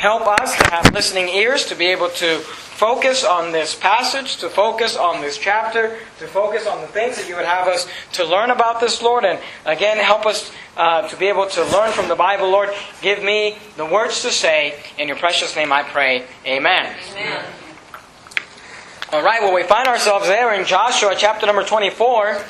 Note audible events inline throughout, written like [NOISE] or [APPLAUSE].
help us to have listening ears to be able to focus on this passage, to focus on this chapter, to focus on the things that you would have us to learn about this, Lord. And again, help us uh, to be able to learn from the Bible, Lord. Give me the words to say. In your precious name I pray. Amen. Amen. All right, well, we find ourselves there in Joshua chapter number 24.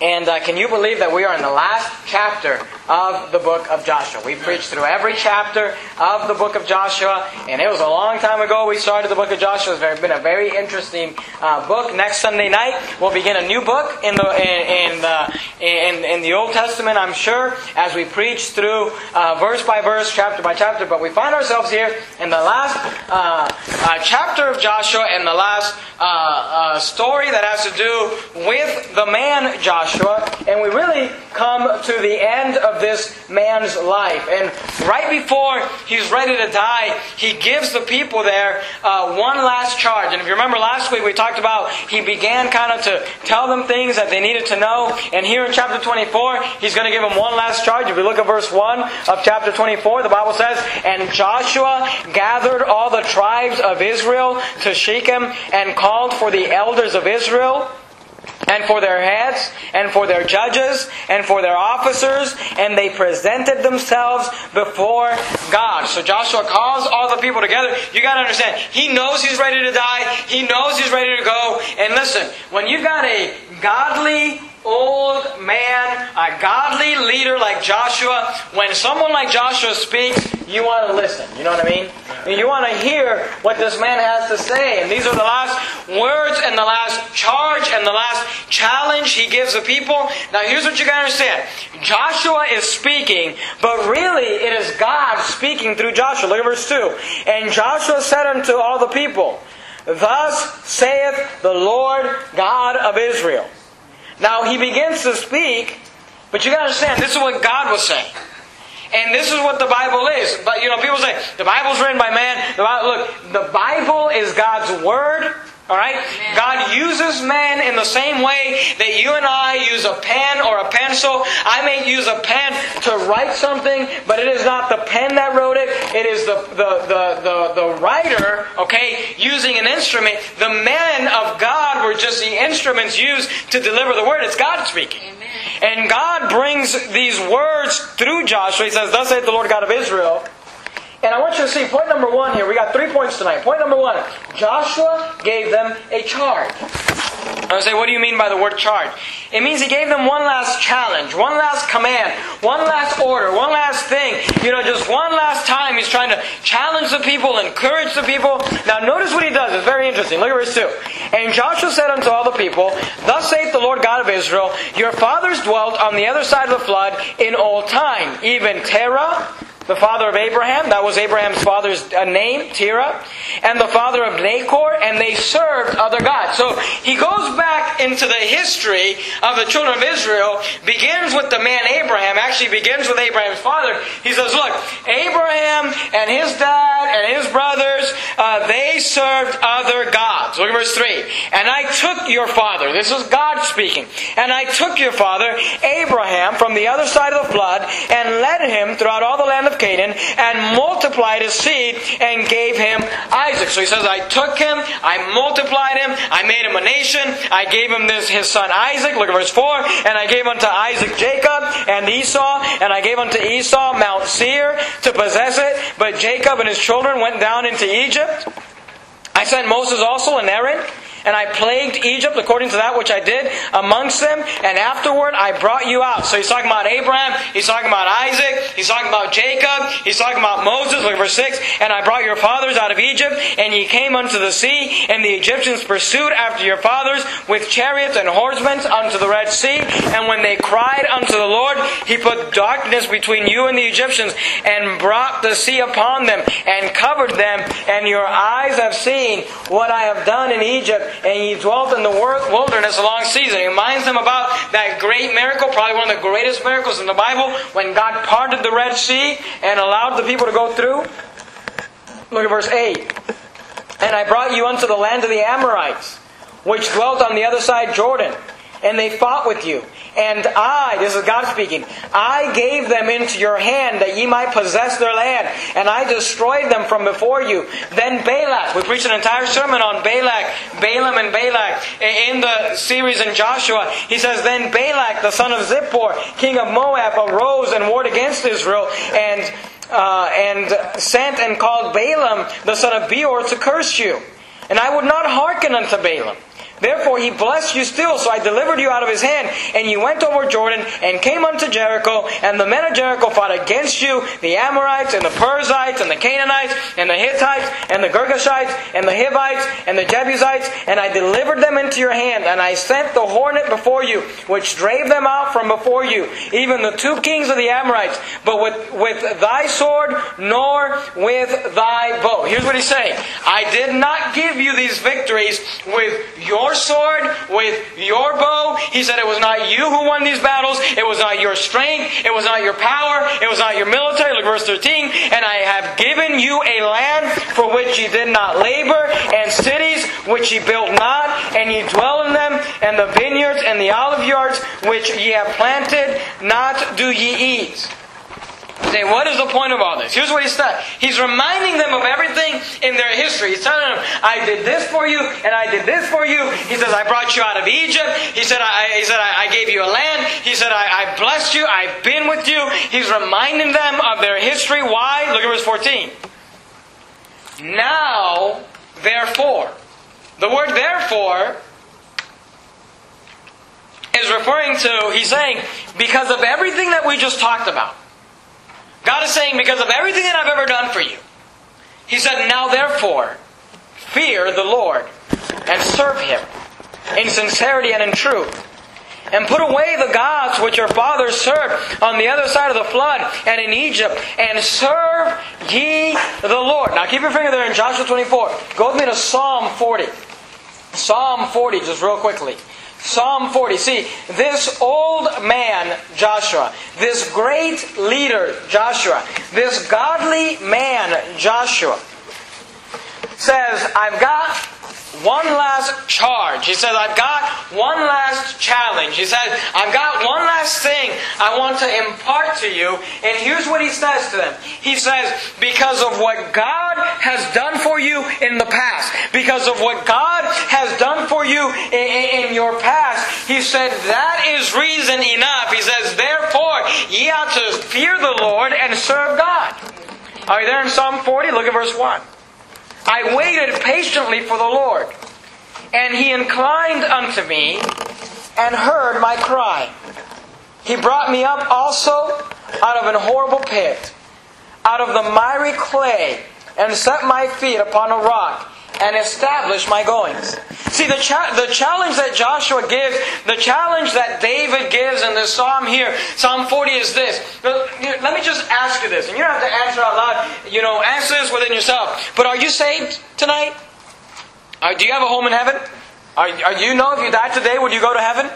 And uh, can you believe that we are in the last chapter of the book of Joshua? We preached through every chapter of the book of Joshua, and it was a long time ago we started the book of Joshua. It's been a very interesting uh, book. Next Sunday night we'll begin a new book in the in in the, in, in the Old Testament, I'm sure, as we preach through uh, verse by verse, chapter by chapter. But we find ourselves here in the last uh, uh, chapter of Joshua and the last uh, story that has to do with the man Joshua. Joshua, and we really come to the end of this man's life. And right before he's ready to die, he gives the people there uh, one last charge. And if you remember last week, we talked about he began kind of to tell them things that they needed to know. And here in chapter 24, he's going to give them one last charge. If you look at verse 1 of chapter 24, the Bible says, And Joshua gathered all the tribes of Israel to Shechem and called for the elders of Israel and for their heads, and for their judges, and for their officers, and they presented themselves before God. So Joshua calls all the people together. You gotta understand, he knows he's ready to die, he knows he's ready to go. And listen, when you've got a godly old man, a godly leader like Joshua, when someone like Joshua speaks, you want to listen. You know what I mean? And you want to hear what this man has to say. And these are the last words and the last charge and the last challenge he gives the people. Now, here's what you got to understand Joshua is speaking, but really it is God speaking through Joshua. Look at verse 2. And Joshua said unto all the people, Thus saith the Lord God of Israel. Now he begins to speak, but you gotta understand, this is what God was saying. And this is what the Bible is. But you know, people say the Bible's written by man. The Bible, look, the Bible is God's word. All right? Amen. God uses man in the same way that you and I use a pen or a pencil. I may use a pen to write something, but it is not the pen that wrote it. It is the, the, the, the, the writer, okay, using an instrument. The men of God were just the instruments used to deliver the word. It's God speaking. Amen. And God brings these words through Joshua. He says, Thus saith the Lord God of Israel. And I want you to see point number one here. We got three points tonight. Point number one Joshua gave them a charge. I say, what do you mean by the word charge? It means he gave them one last challenge, one last command, one last order, one last thing. You know, just one last time he's trying to challenge the people, encourage the people. Now, notice what he does. It's very interesting. Look at verse 2. And Joshua said unto all the people, Thus saith the Lord God of Israel, Your fathers dwelt on the other side of the flood in old time, even Terah, the father of Abraham, that was Abraham's father's uh, name, Terah, and the father of Nahor, and they served other gods. So he goes back into the history of the children of Israel, begins with the man Abraham, actually begins with Abraham's father. He says, Look, Abraham and his dad and his brothers, uh, they served other gods. Look at verse 3. And I took your father, this is God speaking, and I took your father, Abraham, from the other side of the flood, and led him throughout all the land of of Canaan and multiplied his seed and gave him Isaac. So he says, I took him, I multiplied him, I made him a nation, I gave him this his son Isaac. Look at verse 4. And I gave unto Isaac Jacob and Esau, and I gave unto Esau Mount Seir to possess it. But Jacob and his children went down into Egypt. I sent Moses also and Aaron and I plagued Egypt according to that which I did amongst them, and afterward I brought you out. So he's talking about Abraham, he's talking about Isaac, he's talking about Jacob, he's talking about Moses, look at verse 6, and I brought your fathers out of Egypt, and ye came unto the sea, and the Egyptians pursued after your fathers with chariots and horsemen unto the Red Sea, and when they cried unto the Lord, he put darkness between you and the Egyptians, and brought the sea upon them, and covered them, and your eyes have seen what I have done in Egypt, and he dwelt in the wilderness a long season. He reminds them about that great miracle, probably one of the greatest miracles in the Bible, when God parted the Red Sea and allowed the people to go through. Look at verse 8. And I brought you unto the land of the Amorites, which dwelt on the other side Jordan. And they fought with you. And I, this is God speaking, I gave them into your hand that ye might possess their land, and I destroyed them from before you. Then Balak, we preached an entire sermon on Balak, Balaam and Balak in the series in Joshua. He says, Then Balak, the son of Zippor, king of Moab, arose and warred against Israel, and uh, and sent and called Balaam, the son of Beor, to curse you. And I would not hearken unto Balaam. Therefore he blessed you still, so I delivered you out of his hand, and you went over Jordan and came unto Jericho, and the men of Jericho fought against you, the Amorites and the Perizzites and the Canaanites and the Hittites and the Girgashites and the Hivites and the Jebusites, and I delivered them into your hand, and I sent the hornet before you, which drave them out from before you, even the two kings of the Amorites, but with, with thy sword nor with thy bow. Here's what he's saying. I did not give you these victories with your your sword, with your bow. He said it was not you who won these battles. It was not your strength. It was not your power. It was not your military. Look verse 13. And I have given you a land for which ye did not labor, and cities which ye built not, and ye dwell in them, and the vineyards and the olive yards which ye have planted, not do ye eat say, what is the point of all this? Here's what he said. He's reminding them of everything in their history. He's telling them, I did this for you, and I did this for you. He says, I brought you out of Egypt. He said, I, he said, I, I gave you a land. He said, I, I blessed you. I've been with you. He's reminding them of their history. Why? Look at verse 14. Now, therefore. The word therefore is referring to, he's saying, because of everything that we just talked about. God is saying, because of everything that I've ever done for you, He said, now therefore, fear the Lord and serve Him in sincerity and in truth. And put away the gods which your fathers served on the other side of the flood and in Egypt, and serve ye the Lord. Now keep your finger there in Joshua 24. Go with me to Psalm 40. Psalm 40, just real quickly. Psalm 40. See, this old man, Joshua, this great leader, Joshua, this godly man, Joshua, says, I've got one last charge. He says, I've got one last challenge. He says, I've got one last thing I want to impart to you. And here's what he says to them. He says, because of what God has done for you in the past, because of what God has done for you in, in your past, he said, that is reason enough. He says, therefore, ye ought to fear the Lord and serve God. Are you there in Psalm 40? Look at verse 1. I waited patiently for the Lord, and he inclined unto me and heard my cry. He brought me up also out of an horrible pit, out of the miry clay, and set my feet upon a rock and establish my goings. See, the, cha- the challenge that Joshua gives, the challenge that David gives in this psalm here, Psalm 40 is this. Let me just ask you this, and you don't have to answer out loud. You know, answer this within yourself. But are you saved tonight? Uh, do you have a home in heaven? Are, are you know if you died today, would you go to heaven?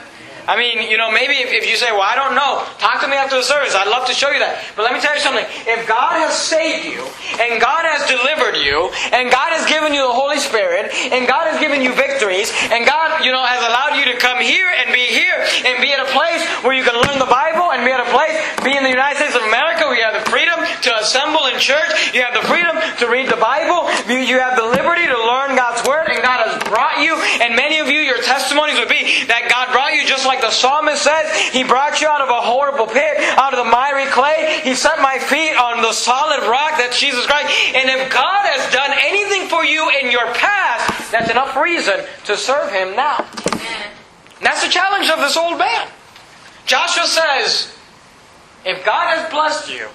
I mean, you know, maybe if, if, you say, well, I don't know, talk to me after the service. I'd love to show you that. But let me tell you something. If God has saved you, and God has delivered you, and God has given you the Holy Spirit, and God has given you victories, and God, you know, has allowed you to come here and be here and be at a place where you can learn the Bible and be at a place, be in the United States of America where you have the freedom to assemble in church, you have the freedom to read the Bible, you have the liberty to learn God's Word, and God has brought you, and many of you, your testimonies would be that God brought you just like like the psalmist says, He brought you out of a horrible pit, out of the miry clay. He set my feet on the solid rock that's Jesus Christ. And if God has done anything for you in your past, that's enough reason to serve Him now. And that's the challenge of this old man. Joshua says, if God has blessed you,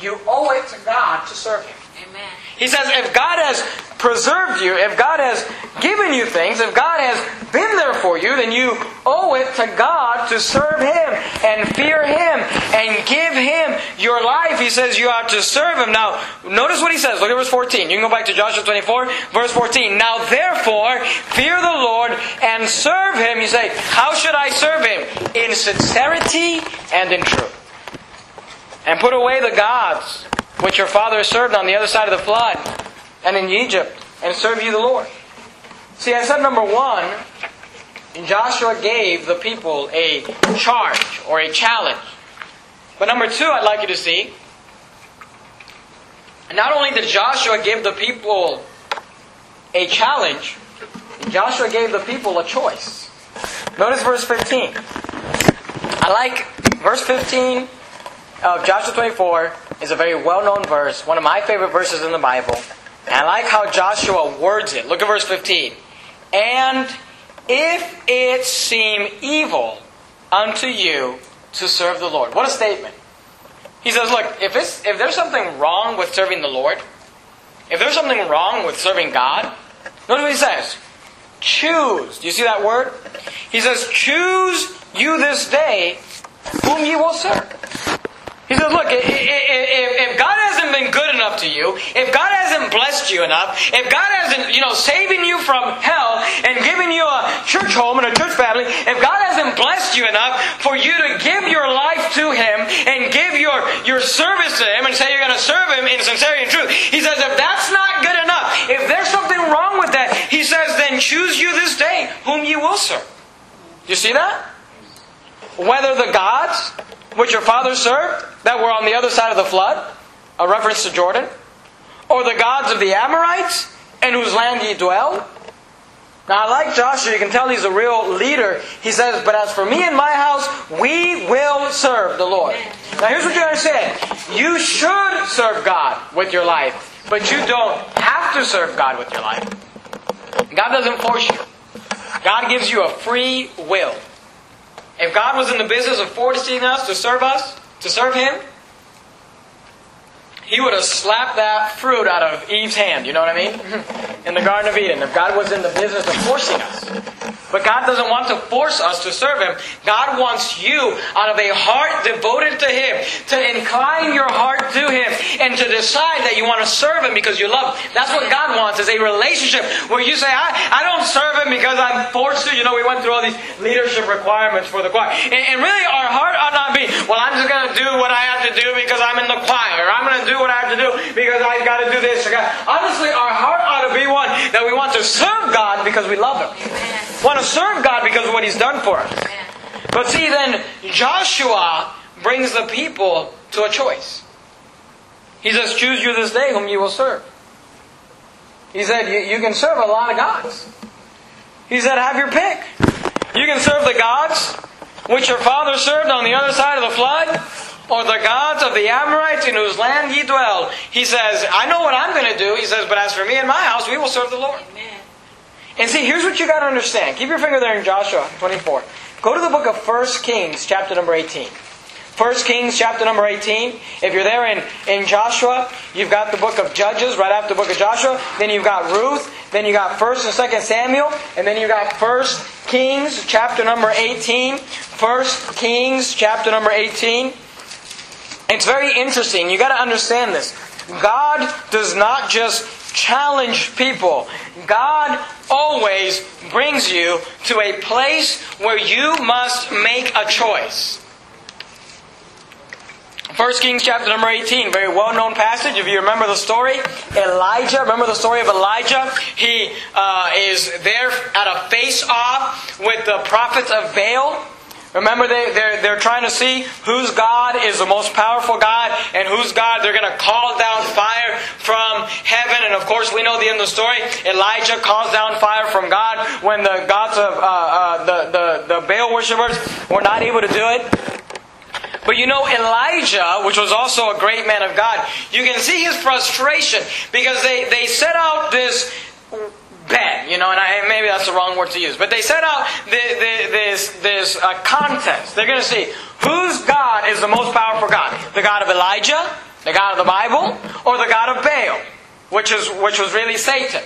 you owe it to God to serve Him. Amen. He says, if God has preserved you, if God has given you things, if God has been there for you, then you owe it to God to serve Him and fear Him and give Him your life. He says you have to serve Him. Now, notice what He says. Look at verse 14. You can go back to Joshua 24, verse 14. Now, therefore, fear the Lord and serve Him. You say, how should I serve Him? In sincerity and in truth. And put away the gods which your fathers served on the other side of the flood and in Egypt, and serve you the Lord. See, I said number one, Joshua gave the people a charge or a challenge. But number two, I'd like you to see, not only did Joshua give the people a challenge, Joshua gave the people a choice. Notice verse 15. I like verse 15 of Joshua 24 is a very well-known verse, one of my favorite verses in the Bible. And I like how Joshua words it. Look at verse 15. And if it seem evil unto you to serve the Lord. What a statement. He says, look, if, it's, if there's something wrong with serving the Lord, if there's something wrong with serving God, notice what he says. Choose. Do you see that word? He says, choose you this day whom ye will serve. He says, look, if, God hasn't been good enough to you, if God hasn't blessed you enough, if God hasn't, you know, saving you from hell and giving you a church home and a church family, if God hasn't blessed you enough for you to give your life to Him and give your, your service to Him and say you're going to serve Him in sincerity and truth, He says, if that's not good enough, if there's something wrong with that, He says, then choose you this day whom you will serve. You see that? Whether the gods which your fathers served that were on the other side of the flood, a reference to Jordan, or the gods of the Amorites in whose land ye dwell. Now, I like Joshua. You can tell he's a real leader. He says, But as for me and my house, we will serve the Lord. Now, here's what you understand you should serve God with your life, but you don't have to serve God with your life. God doesn't force you, God gives you a free will. If God was in the business of forcing us to serve us, to serve Him, He would have slapped that fruit out of Eve's hand, you know what I mean? [LAUGHS] In the Garden of Eden. If God was in the business of forcing us. But God doesn't want to force us to serve Him. God wants you, out of a heart devoted to Him, to incline your heart to Him and to decide that you want to serve Him because you love Him. That's what God wants, is a relationship where you say, I, I don't serve Him because I'm forced to. You know, we went through all these leadership requirements for the choir. And, and really, our heart ought not be, well, I'm just going to do what I have to do because I'm in the choir. I'm going to do what I have to do because I've got to do this. Honestly, our heart ought to be one that we want to serve God because we love Him. One to serve God because of what He's done for us. But see, then Joshua brings the people to a choice. He says, Choose you this day whom you will serve. He said, You, you can serve a lot of gods. He said, Have your pick. You can serve the gods which your father served on the other side of the flood, or the gods of the Amorites in whose land ye dwell. He says, I know what I'm going to do. He says, But as for me and my house, we will serve the Lord. Amen. And see, here's what you got to understand. Keep your finger there in Joshua 24. Go to the book of 1 Kings, chapter number 18. 1 Kings chapter number 18. If you're there in, in Joshua, you've got the book of Judges right after the book of Joshua. Then you've got Ruth. Then you got 1 and 2 Samuel. And then you've got 1 Kings chapter number 18. 1 Kings chapter number 18. It's very interesting. You got to understand this. God does not just challenge people. God always brings you to a place where you must make a choice. 1 Kings chapter number 18, very well known passage. If you remember the story, Elijah, remember the story of Elijah? He uh, is there at a face off with the prophets of Baal. Remember, they, they're, they're trying to see whose God is the most powerful God and whose God they're going to call down fire from heaven. And of course, we know the end of the story. Elijah calls down fire from God when the gods of uh, uh, the, the, the Baal worshippers were not able to do it. But you know, Elijah, which was also a great man of God, you can see his frustration because they, they set out this bet, you know, and I, maybe that's the wrong word to use, but they set out the, the, this, this uh, contest. They're going to see whose God is the most powerful God? The God of Elijah, the God of the Bible, or the God of Baal, which, is, which was really Satan.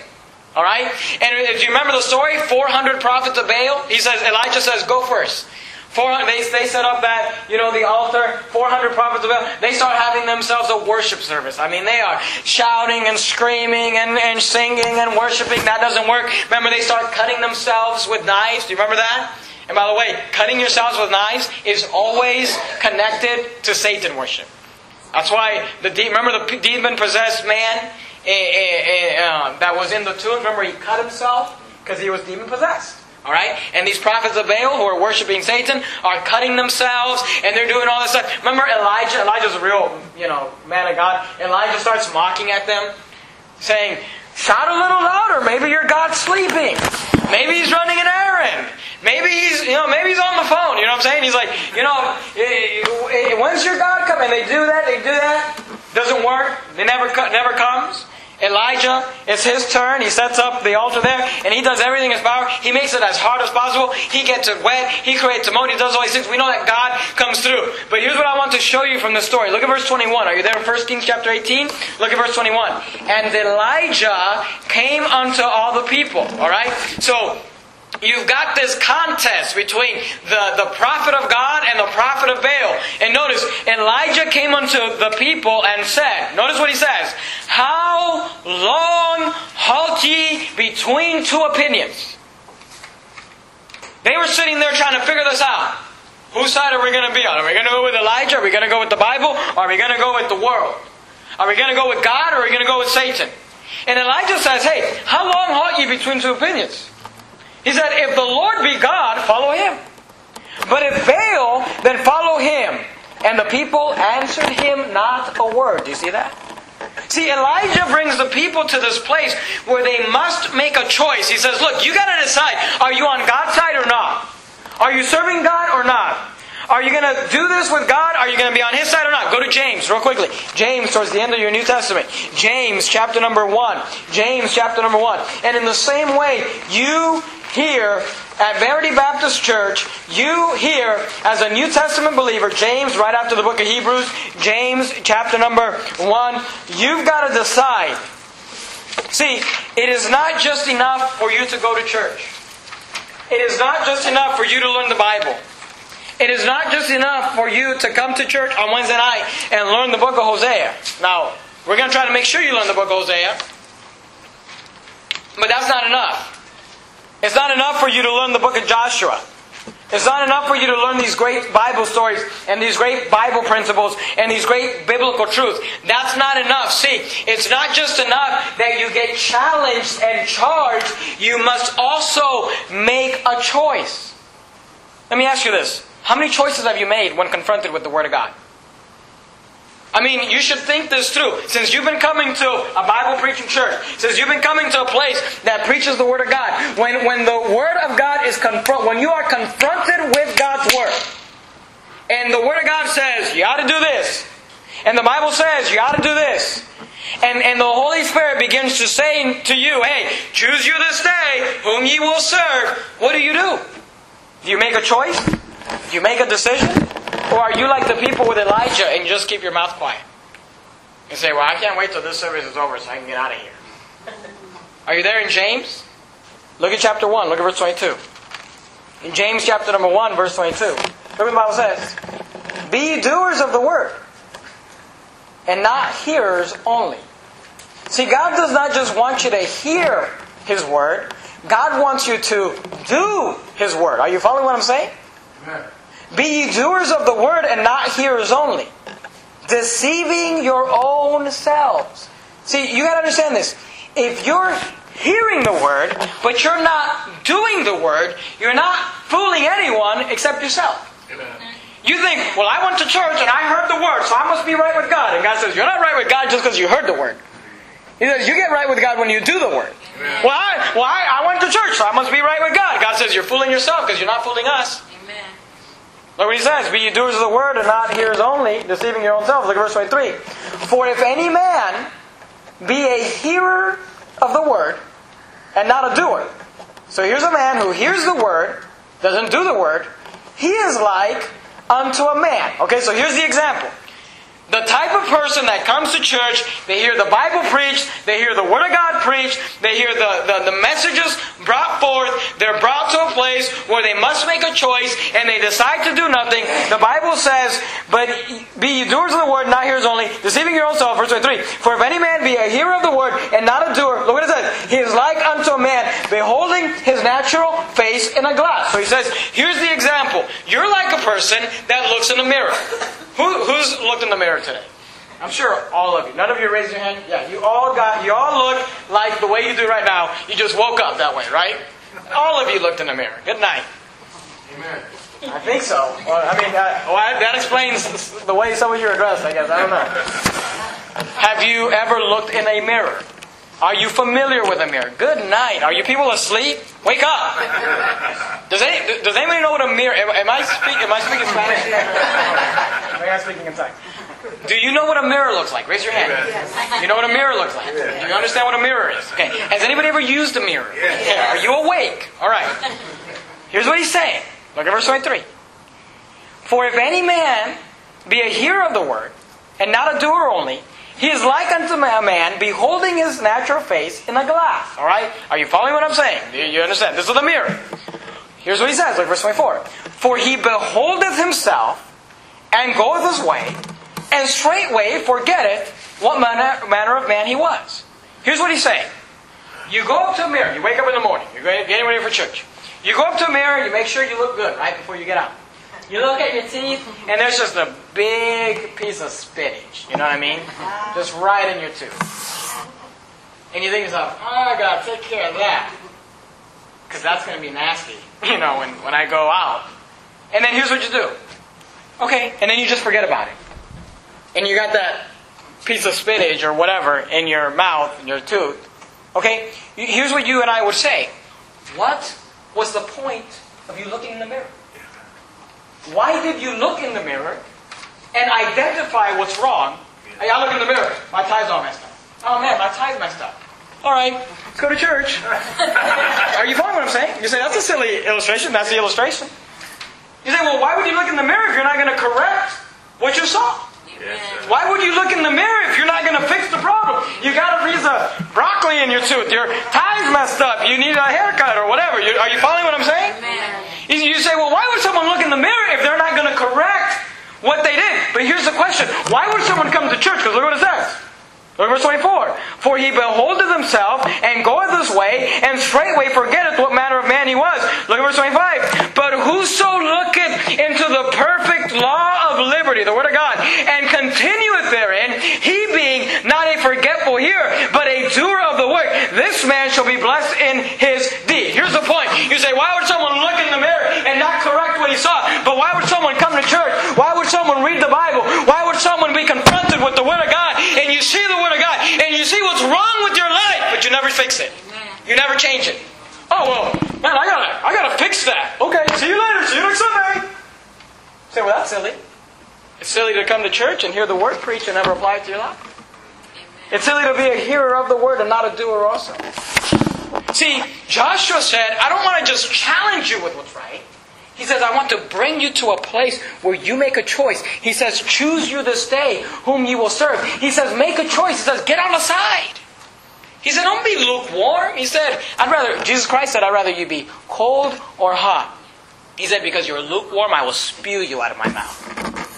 All right? And if you remember the story, 400 prophets of Baal, he says, Elijah says, go first. 400, they, they set up that, you know, the altar, 400 prophets of Baal. They start having themselves a worship service. I mean, they are shouting and screaming and, and singing and worshiping. That doesn't work. Remember, they start cutting themselves with knives. Do you remember that? And by the way, cutting yourselves with knives is always connected to Satan worship. That's why the de- remember the demon possessed man eh, eh, eh, uh, that was in the tomb. Remember, he cut himself because he was demon possessed. All right? And these prophets of Baal who are worshiping Satan are cutting themselves and they're doing all this stuff. Remember Elijah? Elijah's a real, you know, man of God. Elijah starts mocking at them, saying, Shout a little louder. Maybe your God's sleeping. Maybe he's running an errand. Maybe he's, you know, maybe he's on the phone. You know what I'm saying? He's like, you know, eh, eh, when's your God coming? They do that. They do that. Doesn't work. They never, never comes. Elijah, it's his turn. He sets up the altar there, and he does everything in his power. He makes it as hard as possible. He gets it wet. He creates a moat. He does all these things. We know that God comes through. But here's what I want to show you from the story. Look at verse 21. Are you there in 1 Kings chapter 18? Look at verse 21. And Elijah came unto all the people. All right? So, You've got this contest between the, the prophet of God and the prophet of Baal. And notice, Elijah came unto the people and said, notice what he says, How long halt ye between two opinions? They were sitting there trying to figure this out. Whose side are we going to be on? Are we going to go with Elijah? Are we going to go with the Bible? Are we going to go with the world? Are we going to go with God or are we going to go with Satan? And Elijah says, Hey, how long halt ye between two opinions? He said, if the Lord be God, follow him. But if Baal, then follow him. And the people answered him not a word. Do you see that? See, Elijah brings the people to this place where they must make a choice. He says, Look, you got to decide are you on God's side or not? Are you serving God or not? Are you going to do this with God? Are you going to be on His side or not? Go to James, real quickly. James, towards the end of your New Testament. James, chapter number 1. James, chapter number 1. And in the same way, you here at Verity Baptist Church, you here as a New Testament believer, James, right after the book of Hebrews, James chapter number 1, you've got to decide. See, it is not just enough for you to go to church. It is not just enough for you to learn the Bible. It is not just enough for you to come to church on Wednesday night and learn the book of Hosea. Now, we're going to try to make sure you learn the book of Hosea. But that's not enough. It's not enough for you to learn the book of Joshua. It's not enough for you to learn these great Bible stories and these great Bible principles and these great biblical truths. That's not enough. See, it's not just enough that you get challenged and charged. You must also make a choice. Let me ask you this. How many choices have you made when confronted with the Word of God? I mean, you should think this through. Since you've been coming to a Bible preaching church, since you've been coming to a place that preaches the Word of God, when, when the Word of God is confront, when you are confronted with God's Word, and the Word of God says, you ought to do this, and the Bible says, you ought to do this, and, and the Holy Spirit begins to say to you, hey, choose you this day whom ye will serve, what do you do? Do you make a choice? Do you make a decision? Or are you like the people with Elijah and you just keep your mouth quiet? And say, well, I can't wait till this service is over so I can get out of here. [LAUGHS] Are you there in James? Look at chapter 1. Look at verse 22. In James chapter number 1, verse 22. Look what the Bible says. Be doers of the word, and not hearers only. See, God does not just want you to hear His word, God wants you to do His word. Are you following what I'm saying? Amen. Be ye doers of the word and not hearers only, deceiving your own selves. See, you got to understand this. If you're hearing the word, but you're not doing the word, you're not fooling anyone except yourself. Amen. You think, well, I went to church and I heard the word, so I must be right with God. And God says, you're not right with God just because you heard the word. He says, you get right with God when you do the word. Amen. Well, I, well I, I went to church, so I must be right with God. God says, you're fooling yourself because you're not fooling us. Look what he says, Be ye doers of the word and not hearers only, deceiving your own selves. Look at verse 23. For if any man be a hearer of the word and not a doer. So here's a man who hears the word, doesn't do the word. He is like unto a man. Okay, so here's the example. The type of person that comes to church, they hear the Bible preached, they hear the Word of God preached, they hear the, the, the, messages brought forth, they're brought to a place where they must make a choice and they decide to do nothing. The Bible says, But be ye doers of the word, not hearers only, deceiving your own self. Verse 23. For if any man be a hearer of the word and not a doer, look what it says. He is like unto a man beholding his natural face in a glass. So he says, here's the example. You're like a person that looks in a mirror. Who, who's looked in the mirror today? I'm sure all of you. None of you raised your hand. Yeah, you all got. You all look like the way you do right now. You just woke up that way, right? All of you looked in the mirror. Good night. Amen. I think so. Well, I mean, uh, well, that explains the way some of you are dressed, I guess. I don't know. Have you ever looked in a mirror? Are you familiar with a mirror? Good night. Are you people asleep? Wake up. Does, any, does anybody know what a mirror? Am, am I speak, Am I speaking Spanish? Am I speaking in Spanish? Do you know what a mirror looks like? Raise your hand. You know what a mirror looks like? Do you understand what a mirror is? Okay. Has anybody ever used a mirror? Are you awake? All right. Here's what he's saying. Look at verse 23. For if any man be a hearer of the word, and not a doer only, he is like unto a man beholding his natural face in a glass. All right? Are you following what I'm saying? You understand? This is the mirror. Here's what he says, like verse 24. For he beholdeth himself and goeth his way, and straightway forgetteth what manner, manner of man he was. Here's what he's saying. You go up to a mirror. You wake up in the morning. You're getting ready for church. You go up to a mirror. You make sure you look good right before you get out. You look at your teeth, and there's just a big piece of spinach. You know what I mean? Just right in your tooth. And you think to yourself, oh, I gotta take care of that. Because that's gonna be nasty, [LAUGHS] you know, when, when I go out. And then here's what you do. Okay, and then you just forget about it. And you got that piece of spinach or whatever in your mouth, in your tooth. Okay, here's what you and I would say. What was the point of you looking in the mirror? Why did you look in the mirror and identify what's wrong? Hey, I look in the mirror. My tie's all messed up. Oh man, my tie's messed up. All right, let's go to church. [LAUGHS] Are you following what I'm saying? You say that's a silly illustration. That's the illustration. You say, well, why would you look in the mirror if you're not going to correct what you saw? Why would you look in the mirror if you're not going to fix the problem? You got a piece of broccoli in your tooth. Your tie's messed up. You need a haircut or whatever. You, are you following what I'm saying? You say, well, why would someone look in the mirror if they're not going to correct what they did? But here's the question. Why would someone come to church? Because look what it says. Look at verse 24. For he beholdeth himself and goeth his way, and straightway forgetteth what manner of man he was. Look at verse 25. But whoso looketh into the perfect law of liberty, the word of God, and continueth therein, he being not a forgetful hearer, but a doer of the work, this man shall be blessed in his deed. Here's the point. You say, why would someone look in the mirror and not correct what he saw? But why would someone come to church? Why would someone read the Bible? Why would someone be confronted with the word of God? And you see the Word of God, and you see what's wrong with your life, but you never fix it. You never change it. Oh well, man, I gotta, I gotta fix that. Okay, see you later. See you next Sunday. Say, well, that's silly. It's silly to come to church and hear the Word preached and never apply it to your life. It's silly to be a hearer of the Word and not a doer also. See, Joshua said, I don't want to just challenge you with what's right. He says, I want to bring you to a place where you make a choice. He says, choose you this day whom you will serve. He says, make a choice. He says, get on the side. He said, don't be lukewarm. He said, I'd rather, Jesus Christ said, I'd rather you be cold or hot. He said, because you're lukewarm, I will spew you out of my mouth.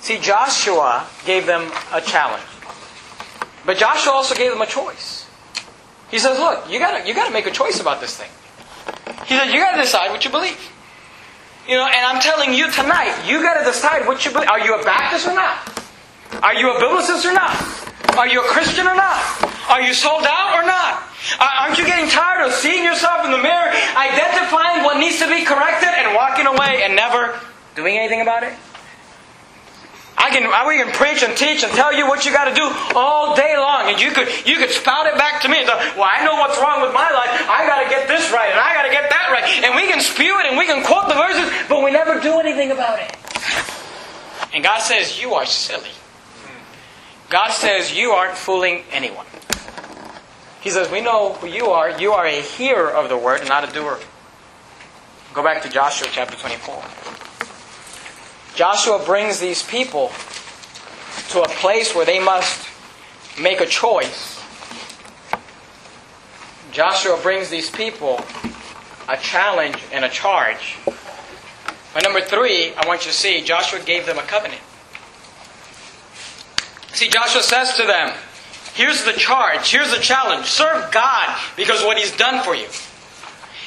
See, Joshua gave them a challenge. But Joshua also gave them a choice. He says, look, you gotta, you gotta make a choice about this thing. He said, you gotta decide what you believe. You know, and I'm telling you tonight, you got to decide what you believe. Are you a Baptist or not? Are you a Biblicist or not? Are you a Christian or not? Are you sold out or not? Aren't you getting tired of seeing yourself in the mirror, identifying what needs to be corrected, and walking away and never doing anything about it? I can, we can preach and teach and tell you what you got to do all day long, and you could, you could spout it back to me "Well, I know what's wrong with my life. I got to get this right, and I got to get that right." And we can spew it and we can quote the verses, but we never do anything about it. And God says, "You are silly." God says, "You aren't fooling anyone." He says, "We know who you are. You are a hearer of the word and not a doer." Go back to Joshua chapter twenty-four. Joshua brings these people to a place where they must make a choice. Joshua brings these people a challenge and a charge. But number three, I want you to see, Joshua gave them a covenant. See, Joshua says to them, here's the charge, here's the challenge. Serve God because what He's done for you.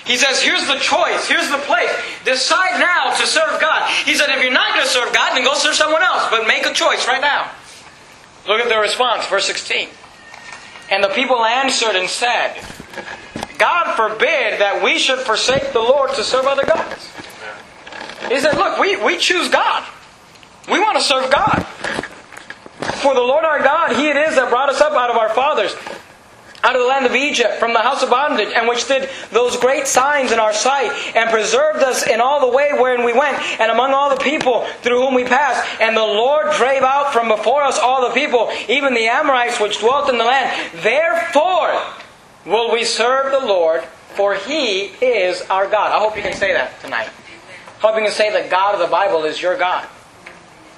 He says, here's the choice, here's the place. Decide now to serve God. He said, if you're not going to serve God, then go serve someone else. But make a choice right now. Look at the response, verse 16. And the people answered and said, God forbid that we should forsake the Lord to serve other gods. He said, Look, we, we choose God. We want to serve God. For the Lord our God, He it is that brought us up out of our fathers, out of the land of Egypt, from the house of bondage, and which did those great signs in our sight, and preserved us in all the way wherein we went, and among all the people through whom we passed. And the Lord drave out from before us all the people, even the Amorites which dwelt in the land. Therefore will we serve the Lord, for He is our God. I hope you can say that tonight. I hope you can say that God of the Bible is your God.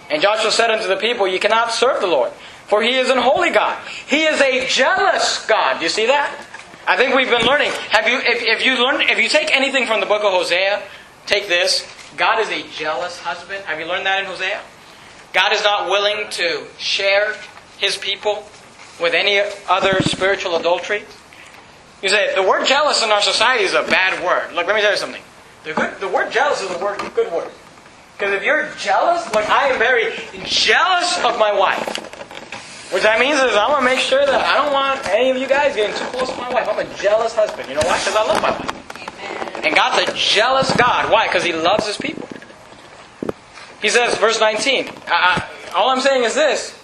And Joshua said unto the people, You cannot serve the Lord, for he is an holy God. He is a jealous God. Do you see that? I think we've been learning. Have you if, if you learn if you take anything from the book of Hosea, take this. God is a jealous husband. Have you learned that in Hosea? God is not willing to share his people with any other spiritual adultery. You say, the word jealous in our society is a bad word. Look, let me tell you something. The, good, the word jealous is a word, good word. Because if you're jealous, like I am very jealous of my wife. Which that means is I'm to make sure that I don't want any of you guys getting too close to my wife. I'm a jealous husband. You know why? Because I love my wife. And God's a jealous God. Why? Because He loves His people. He says, verse 19, I, I, all I'm saying is this.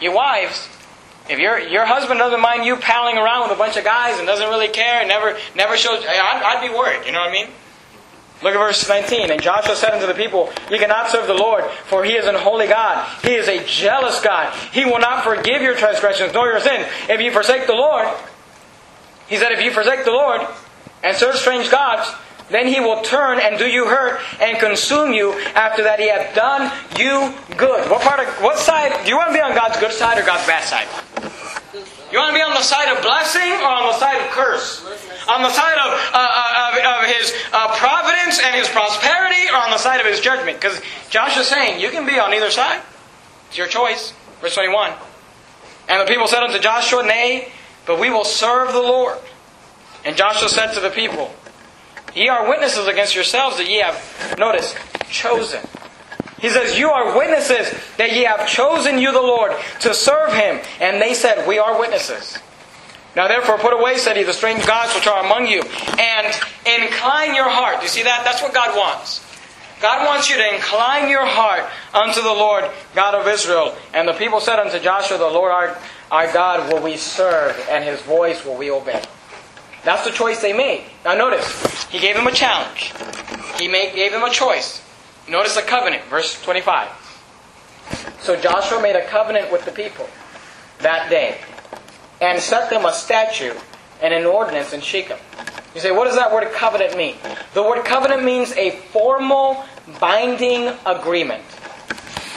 You wives, if your your husband doesn't mind you palling around with a bunch of guys and doesn't really care and never never shows, I'd, I'd be worried. You know what I mean? Look at verse 19. And Joshua said unto the people, You cannot serve the Lord, for he is an holy God. He is a jealous God. He will not forgive your transgressions nor your sin. If you forsake the Lord, he said, If you forsake the Lord and serve strange gods, then he will turn and do you hurt and consume you after that he hath done you good. What part of what side do you want to be on God's good side or God's bad side? You want to be on the side of blessing or on the side of curse? On the side of, uh, of, of, his uh, providence and his prosperity or on the side of his judgment? Because Joshua's saying you can be on either side. It's your choice. Verse 21. And the people said unto Joshua, Nay, but we will serve the Lord. And Joshua said to the people, Ye are witnesses against yourselves that ye have, notice, chosen. He says, You are witnesses that ye have chosen you the Lord to serve him. And they said, We are witnesses. Now therefore put away, said he, the strange gods which are among you, and incline your heart. Do you see that? That's what God wants. God wants you to incline your heart unto the Lord God of Israel. And the people said unto Joshua, The Lord our, our God will we serve, and his voice will we obey. That's the choice they made. Now notice, he gave them a challenge. He made, gave them a choice. Notice the covenant, verse 25. So Joshua made a covenant with the people that day and set them a statute and an ordinance in Shechem. You say, what does that word covenant mean? The word covenant means a formal binding agreement.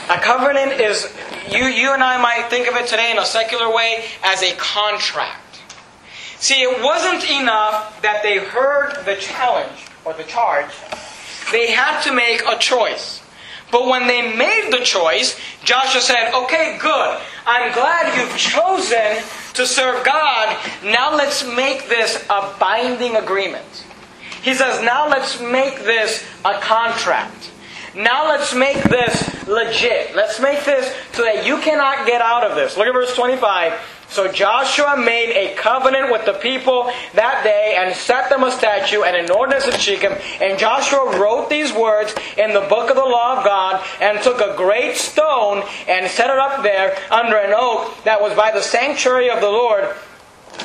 A covenant is, you, you and I might think of it today in a secular way as a contract. See, it wasn't enough that they heard the challenge or the charge, they had to make a choice. But when they made the choice, Joshua said, Okay, good. I'm glad you've chosen to serve God. Now let's make this a binding agreement. He says, Now let's make this a contract. Now let's make this legit. Let's make this so that you cannot get out of this. Look at verse 25. So Joshua made a covenant with the people that day and set them a statute and an ordinance in Shechem. And Joshua wrote these words in the book of the law of God and took a great stone and set it up there under an oak that was by the sanctuary of the Lord.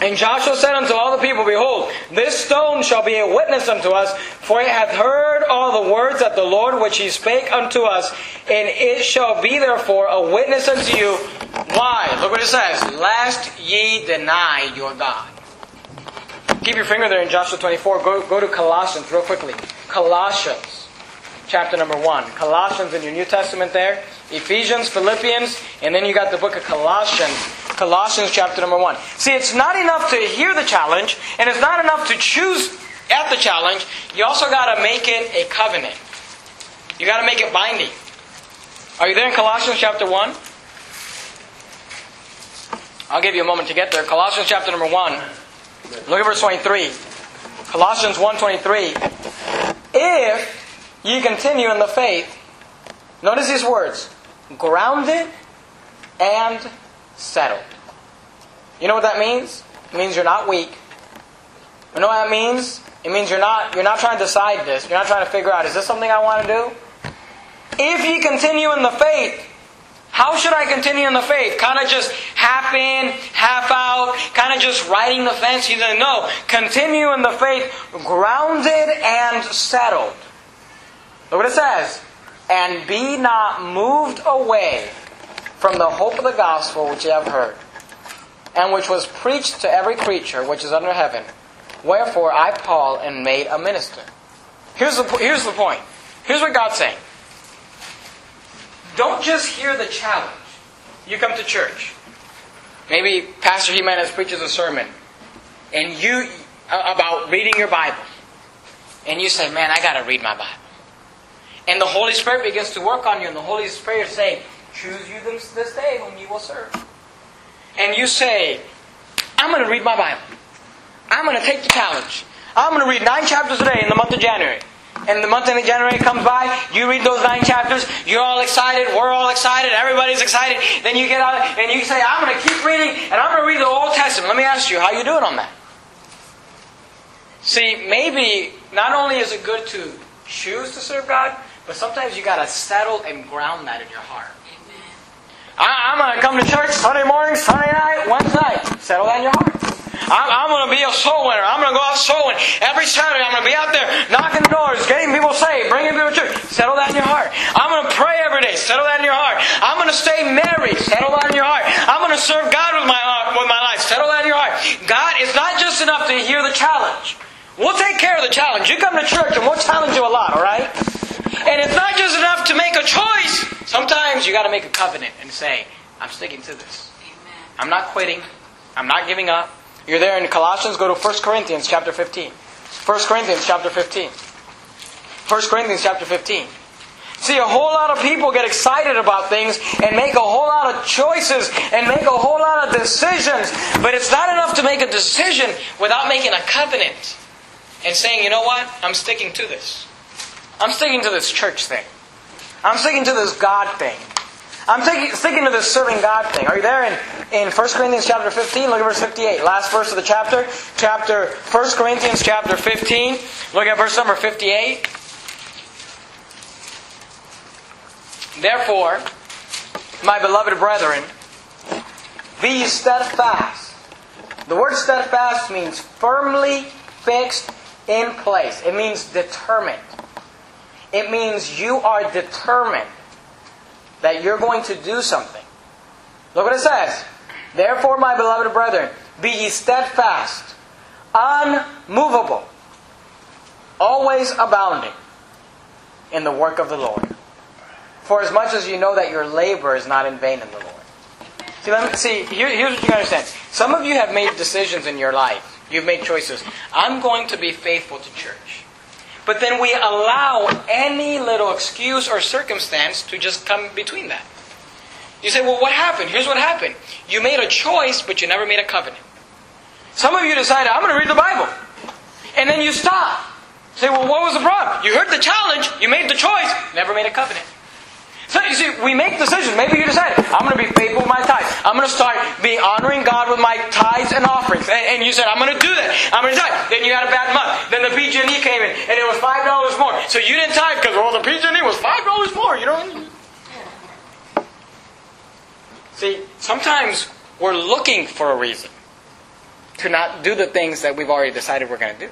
And Joshua said unto all the people, Behold, this stone shall be a witness unto us, for it hath heard all the words that the Lord which he spake unto us, and it shall be therefore a witness unto you. Why? Look what it says. Lest ye deny your God. Keep your finger there in Joshua 24. Go, go to Colossians real quickly. Colossians, chapter number 1. Colossians in your New Testament there. Ephesians, Philippians, and then you got the book of Colossians. Colossians chapter number 1. See, it's not enough to hear the challenge, and it's not enough to choose at the challenge. You also got to make it a covenant. You got to make it binding. Are you there in Colossians chapter 1? I'll give you a moment to get there. Colossians chapter number 1. Look at verse 23. Colossians 1.23. If ye continue in the faith, notice these words, grounded and settled. You know what that means? It means you're not weak. You know what that means? It means you're not you're not trying to decide this. You're not trying to figure out is this something I want to do? If ye continue in the faith, how should I continue in the faith? Kind of just half in, half out, kind of just riding the fence? He said, no. Continue in the faith, grounded and settled. Look what it says. And be not moved away from the hope of the gospel which ye have heard, and which was preached to every creature which is under heaven. Wherefore I, Paul, am made a minister. Here's the, here's the point. Here's what God's saying. Don't just hear the challenge. You come to church. Maybe Pastor Jimenez preaches a sermon, and you about reading your Bible, and you say, "Man, I got to read my Bible." And the Holy Spirit begins to work on you, and the Holy Spirit is saying, "Choose you this, this day whom you will serve." And you say, "I'm going to read my Bible. I'm going to take the challenge. I'm going to read nine chapters a day in the month of January." and the month of January comes by, you read those nine chapters, you're all excited, we're all excited, everybody's excited. Then you get out and you say, I'm going to keep reading and I'm going to read the Old Testament. Let me ask you, how you doing on that? See, maybe not only is it good to choose to serve God, but sometimes you got to settle and ground that in your heart. Amen. I, am going to come to church Sunday morning, Sunday night, Wednesday night. Settle that in your heart. I'm, I'm going to be a soul winner. I'm going to go out soul winning. Every Saturday, I'm going to be out there knocking the doors, getting people saved, bringing people to church. Settle that in your heart. I'm going to pray every day. Settle that in your heart. I'm going to stay married. Settle that in your heart. I'm going to serve God with my, with my life. Settle that in your heart. God, it's not just enough to hear the challenge. We'll take care of the challenge. You come to church and we'll challenge you a lot, all right? And it's not just enough to make a choice. Sometimes you got to make a covenant and say, I'm sticking to this. I'm not quitting. I'm not giving up. You're there in Colossians, go to 1 Corinthians chapter 15. 1 Corinthians chapter 15. 1 Corinthians chapter 15. See, a whole lot of people get excited about things and make a whole lot of choices and make a whole lot of decisions, but it's not enough to make a decision without making a covenant and saying, you know what? I'm sticking to this. I'm sticking to this church thing. I'm sticking to this God thing. I'm sticking to this serving God thing. Are you there in, in 1 Corinthians chapter 15? Look at verse 58. Last verse of the chapter. Chapter 1 Corinthians chapter 15. Look at verse number 58. Therefore, my beloved brethren, be steadfast. The word steadfast means firmly fixed in place. It means determined. It means you are determined that you're going to do something. Look what it says. Therefore, my beloved brethren, be ye steadfast, unmovable, always abounding in the work of the Lord. For as much as you know that your labor is not in vain in the Lord. See, let me, see here, here's what you understand. Some of you have made decisions in your life. You've made choices. I'm going to be faithful to church. But then we allow any little excuse or circumstance to just come between that. You say, well, what happened? Here's what happened. You made a choice, but you never made a covenant. Some of you decided, I'm going to read the Bible. And then you stop. Say, well, what was the problem? You heard the challenge, you made the choice, never made a covenant. So you see, we make decisions. Maybe you decide, I'm going to be faithful with my tithes. I'm going to start be honoring God with my tithes and offerings. And, and you said, I'm going to do that. I'm going to tithe. Then you had a bad month. Then the PG&E came in, and it was five dollars more. So you didn't tithe because well, the PG&E was five dollars more. You know. See, sometimes we're looking for a reason to not do the things that we've already decided we're going to do.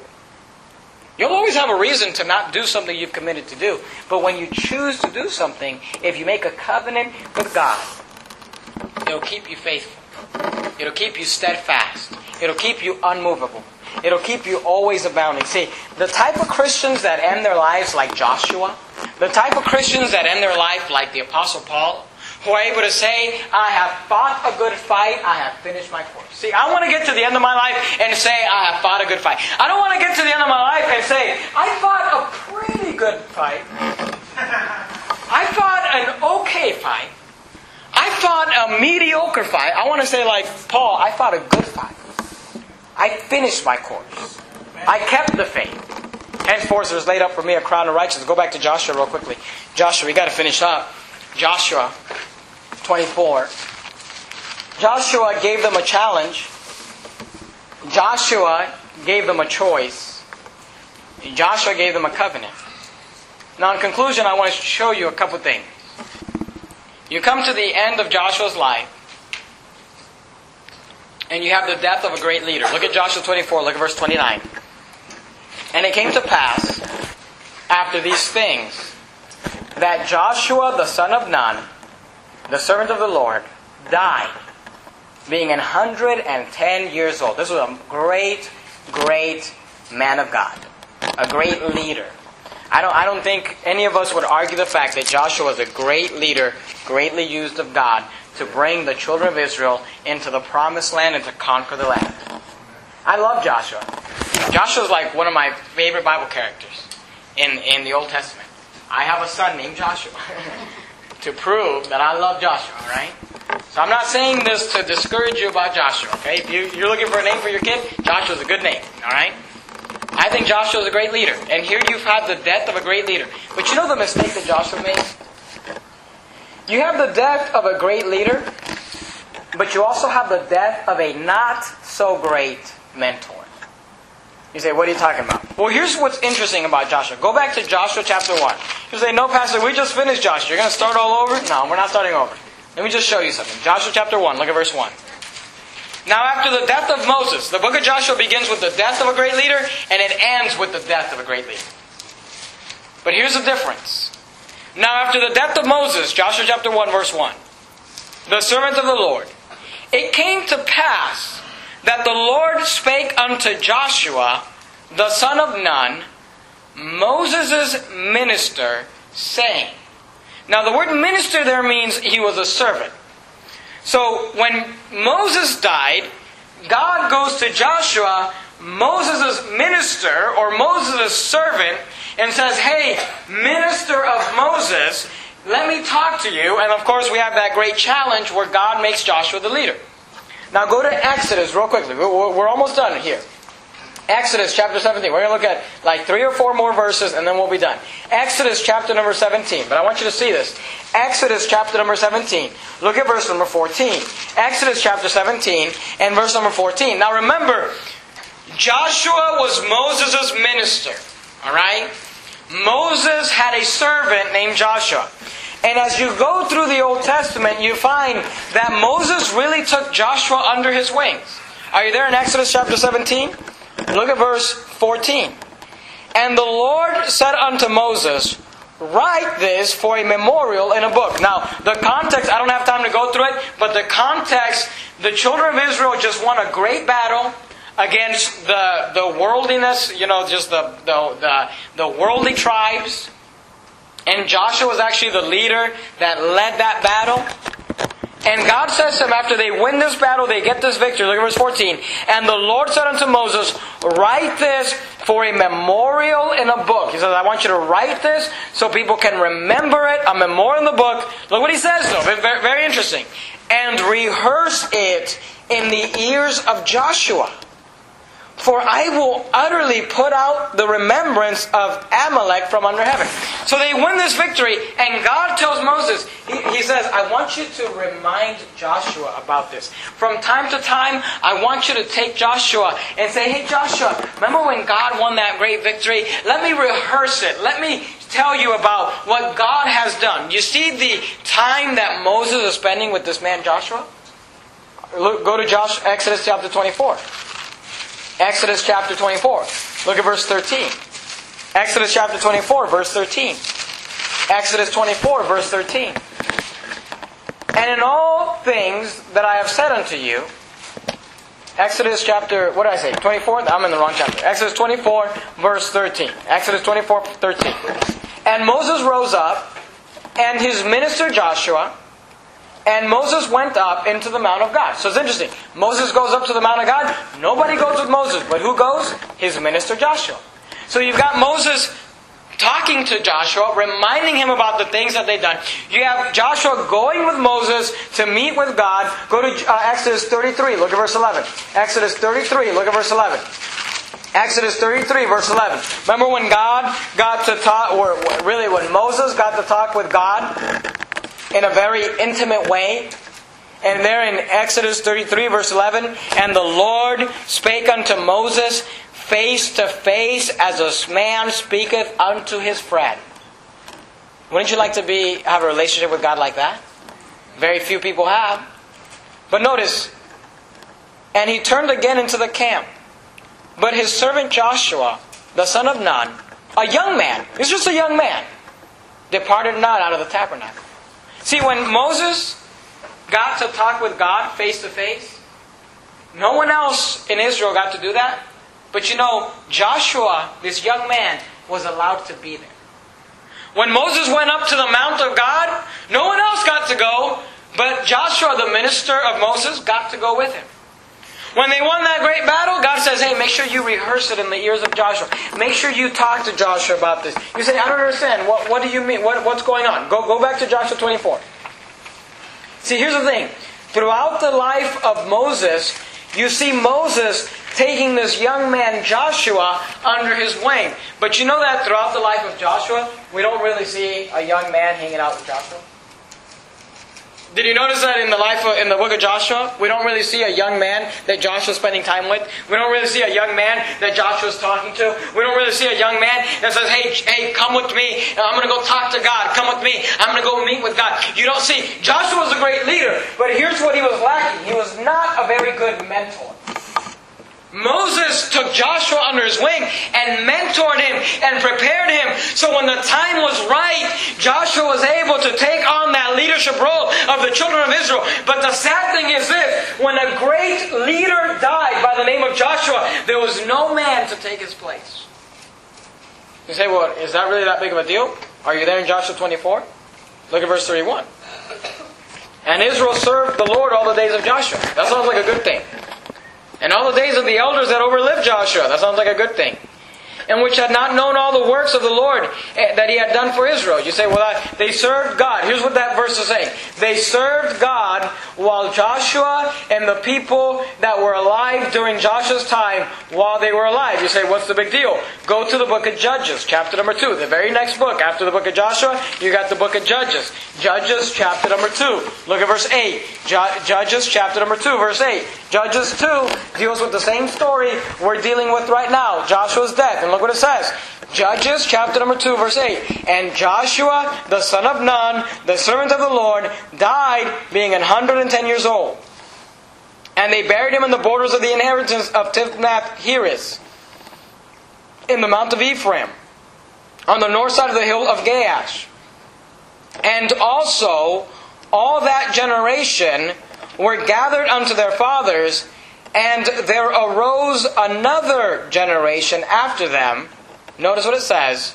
You'll always have a reason to not do something you've committed to do. But when you choose to do something, if you make a covenant with God, it'll keep you faithful. It'll keep you steadfast. It'll keep you unmovable. It'll keep you always abounding. See, the type of Christians that end their lives like Joshua, the type of Christians that end their life like the Apostle Paul, who are able to say, I have fought a good fight, I have finished my course. See, I want to get to the end of my life and say, I have fought a good fight. I don't want to get to the end of my life and say, I fought a pretty good fight. I fought an okay fight. I fought a mediocre fight. I want to say, like Paul, I fought a good fight. I finished my course. I kept the faith. and Henceforth, there's laid up for me a crown of righteousness. Go back to Joshua real quickly. Joshua, we got to finish up. Joshua 24. Joshua gave them a challenge. Joshua gave them a choice. Joshua gave them a covenant. Now, in conclusion, I want to show you a couple things. You come to the end of Joshua's life, and you have the death of a great leader. Look at Joshua 24, look at verse 29. And it came to pass, after these things, that Joshua the son of Nun, the servant of the Lord, died, being 110 years old. This was a great, great man of God, a great leader. I don't, I don't think any of us would argue the fact that Joshua was a great leader, greatly used of God to bring the children of Israel into the promised land and to conquer the land. I love Joshua. Joshua is like one of my favorite Bible characters in, in the Old Testament. I have a son named Joshua [LAUGHS] to prove that I love Joshua, right? So I'm not saying this to discourage you about Joshua, okay? If you, you're looking for a name for your kid, Joshua's a good name, all right? I think Joshua is a great leader. And here you've had the death of a great leader. But you know the mistake that Joshua made? You have the death of a great leader, but you also have the death of a not so great mentor. You say, what are you talking about? Well, here's what's interesting about Joshua. Go back to Joshua chapter 1. You say, no, Pastor, we just finished Joshua. You're going to start all over? No, we're not starting over. Let me just show you something. Joshua chapter 1, look at verse 1. Now, after the death of Moses, the book of Joshua begins with the death of a great leader, and it ends with the death of a great leader. But here's the difference. Now, after the death of Moses, Joshua chapter 1, verse 1, the servant of the Lord, it came to pass that the Lord spake unto Joshua, the son of Nun, Moses' minister, saying, Now, the word minister there means he was a servant. So when Moses died, God goes to Joshua, Moses' minister or Moses' servant, and says, Hey, minister of Moses, let me talk to you. And of course, we have that great challenge where God makes Joshua the leader. Now go to Exodus real quickly. We're almost done here. Exodus chapter 17. We're going to look at like three or four more verses and then we'll be done. Exodus chapter number 17. But I want you to see this. Exodus chapter number 17. Look at verse number 14. Exodus chapter 17 and verse number 14. Now remember, Joshua was Moses' minister. Alright? Moses had a servant named Joshua. And as you go through the Old Testament, you find that Moses really took Joshua under his wings. Are you there in Exodus chapter 17? Look at verse 14. And the Lord said unto Moses, Write this for a memorial in a book. Now, the context, I don't have time to go through it, but the context, the children of Israel just won a great battle against the, the worldliness, you know, just the, the, the, the worldly tribes. And Joshua was actually the leader that led that battle. And God says to him, after they win this battle, they get this victory. Look at verse 14. And the Lord said unto Moses, Write this for a memorial in a book. He says, I want you to write this so people can remember it, a memorial in the book. Look what he says, though. Very, very interesting. And rehearse it in the ears of Joshua for I will utterly put out the remembrance of Amalek from under heaven. So they win this victory, and God tells Moses, he, he, says, I want you to remind Joshua about this. From time to time, I want you to take Joshua and say, Hey Joshua, remember when God won that great victory? Let me rehearse it. Let me tell you about what God has done. You see the time that Moses is spending with this man Joshua? Go to Josh, Exodus chapter 24. Exodus chapter 24. Look at verse 13. Exodus chapter 24, verse 13. Exodus 24, verse 13. And in all things that I have said unto you, Exodus chapter, what did I say? 24? I'm in the wrong chapter. Exodus 24, verse 13. Exodus 24, 13. And Moses rose up, and his minister Joshua, and Moses went up into the Mount of God. So it's interesting. Moses goes up to the Mount of God. Nobody goes with Moses, but who goes? His minister Joshua. So you've got Moses talking to Joshua, reminding him about the things that they've done. You have Joshua going with Moses to meet with God. Go to uh, Exodus 33, look at verse 11. Exodus 33, look at verse 11. Exodus 33, verse 11. Remember when God got to talk, or really when Moses got to talk with God? In a very intimate way. And there in Exodus 33, verse 11, and the Lord spake unto Moses face to face as a man speaketh unto his friend. Wouldn't you like to be have a relationship with God like that? Very few people have. But notice, and he turned again into the camp. But his servant Joshua, the son of Nun, a young man, he's just a young man, departed not out of the tabernacle. See, when Moses got to talk with God face to face, no one else in Israel got to do that. But you know, Joshua, this young man, was allowed to be there. When Moses went up to the Mount of God, no one else got to go, but Joshua, the minister of Moses, got to go with him. When they won that great battle, God says, hey, make sure you rehearse it in the ears of Joshua. Make sure you talk to Joshua about this. You say, I don't understand. What, what do you mean? What, what's going on? Go, go back to Joshua 24. See, here's the thing. Throughout the life of Moses, you see Moses taking this young man Joshua under his wing. But you know that throughout the life of Joshua, we don't really see a young man hanging out with Joshua? Did you notice that in the life of, in the book of Joshua, we don't really see a young man that Joshua's spending time with. We don't really see a young man that Joshua's talking to. We don't really see a young man that says, "Hey, hey, come with me. Uh, I'm going to go talk to God. Come with me. I'm going to go meet with God." You don't see. Joshua was a great leader, but here's what he was lacking. He was not a very good mentor. Moses took Joshua under his wing and mentored him and prepared him. So when the time was right, Joshua was able to take on that leadership role of the children of Israel. But the sad thing is this when a great leader died by the name of Joshua, there was no man to take his place. You say, well, is that really that big of a deal? Are you there in Joshua 24? Look at verse 31. And Israel served the Lord all the days of Joshua. That sounds like a good thing. And all the days of the elders that overlived Joshua. That sounds like a good thing. And which had not known all the works of the Lord eh, that he had done for Israel. You say, well, they served God. Here's what that verse is saying. They served God while Joshua and the people that were alive during Joshua's time, while they were alive. You say, what's the big deal? Go to the book of Judges, chapter number 2. The very next book after the book of Joshua, you got the book of Judges. Judges, chapter number 2. Look at verse 8. Judges, chapter number 2, verse 8. Judges 2 deals with the same story we're dealing with right now Joshua's death. And look what it says. Judges chapter number 2, verse 8. And Joshua, the son of Nun, the servant of the Lord, died being 110 years old. And they buried him in the borders of the inheritance of Timnath Heres, in the mount of Ephraim, on the north side of the hill of Gaash. And also, all that generation were gathered unto their fathers, and there arose another generation after them. Notice what it says,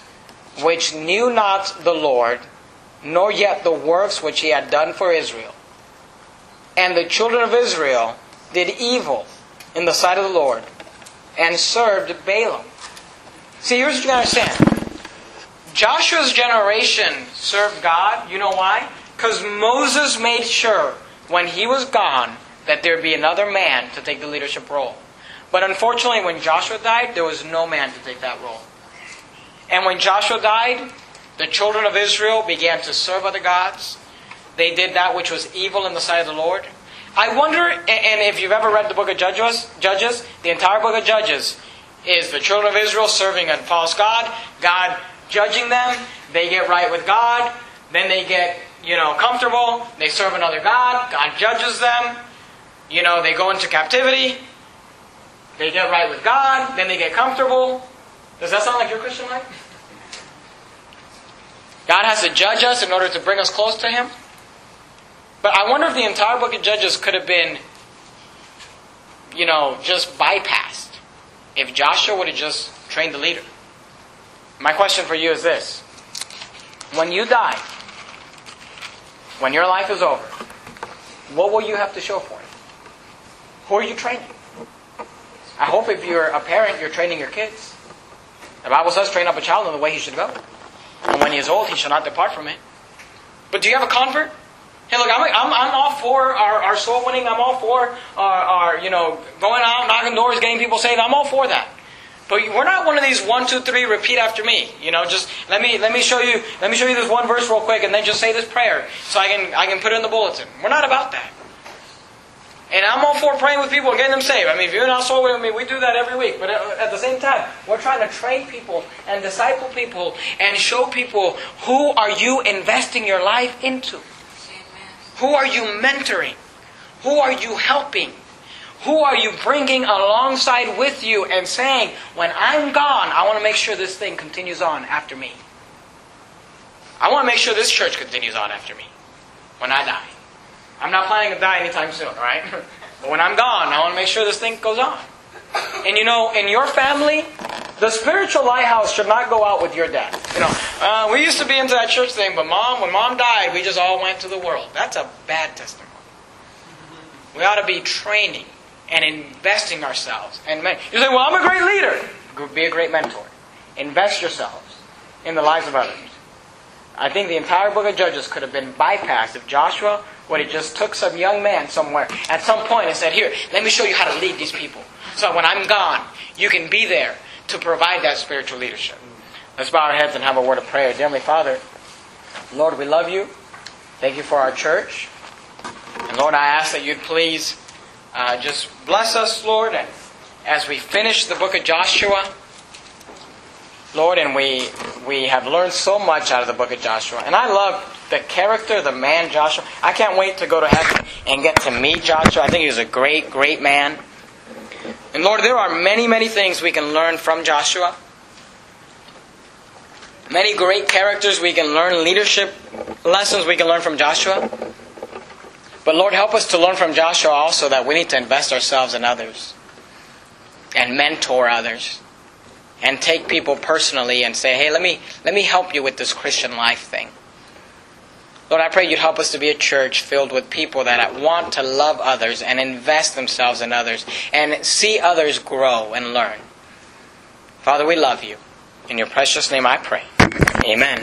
which knew not the Lord, nor yet the works which he had done for Israel. And the children of Israel did evil in the sight of the Lord, and served Baalim. See, here's what you understand. Joshua's generation served God. You know why? Because Moses made sure when he was gone that there be another man to take the leadership role. But unfortunately, when Joshua died, there was no man to take that role. And when Joshua died, the children of Israel began to serve other gods. They did that which was evil in the sight of the Lord. I wonder, and if you've ever read the book of Judges, Judges, the entire book of Judges is the children of Israel serving a false God, God judging them, they get right with God, then they get, you know, comfortable, they serve another God, God judges them, you know, they go into captivity, they get right with God, then they get comfortable. Does that sound like your Christian life? God has to judge us in order to bring us close to Him. But I wonder if the entire book of Judges could have been, you know, just bypassed if Joshua would have just trained the leader. My question for you is this When you die, when your life is over, what will you have to show for it? Who are you training? I hope if you're a parent, you're training your kids. The Bible says, train up a child in the way he should go. And when he is old, he shall not depart from it. But do you have a convert? Hey, look, I'm, I'm, I'm all for our, our soul winning. I'm all for our, our, you know, going out, knocking doors, getting people saved. I'm all for that. But we're not one of these one, two, three, repeat after me. You know, just let me let me show you let me show you this one verse real quick, and then just say this prayer so I can I can put it in the bulletin. We're not about that. And I'm all for praying with people and getting them saved. I mean, if you're not soul with me, we do that every week. But uh, at the same time, we're trying to train people and disciple people and show people who are you investing your life into? Who are you mentoring? Who are you helping? Who are you bringing alongside with you and saying, when I'm gone, I want to make sure this thing continues on after me? I want to make sure this church continues on after me when I die. I'm not planning to die anytime soon, right? [LAUGHS] but when I'm gone, I want to make sure this thing goes on. And you know, in your family, the spiritual lighthouse should not go out with your dad. You know, uh, we used to be into that church thing, but mom, when mom died, we just all went to the world. That's a bad testimony. We ought to be training and investing ourselves. And you say, "Well, I'm a great leader." Be a great mentor. Invest yourselves in the lives of others. I think the entire book of Judges could have been bypassed if Joshua would have just took some young man somewhere at some point and said, Here, let me show you how to lead these people. So when I'm gone, you can be there to provide that spiritual leadership. Let's bow our heads and have a word of prayer. Dear Heavenly Father, Lord, we love you. Thank you for our church. And Lord, I ask that you'd please uh, just bless us, Lord, and as we finish the book of Joshua. Lord, and we we have learned so much out of the book of Joshua. And I love the character, the man Joshua. I can't wait to go to heaven and get to meet Joshua. I think he was a great, great man. And Lord, there are many, many things we can learn from Joshua. Many great characters we can learn, leadership lessons we can learn from Joshua. But Lord, help us to learn from Joshua also that we need to invest ourselves in others and mentor others and take people personally and say, hey, let me, let me help you with this Christian life thing. Lord, I pray you'd help us to be a church filled with people that want to love others and invest themselves in others and see others grow and learn. Father, we love you. In your precious name I pray. Amen.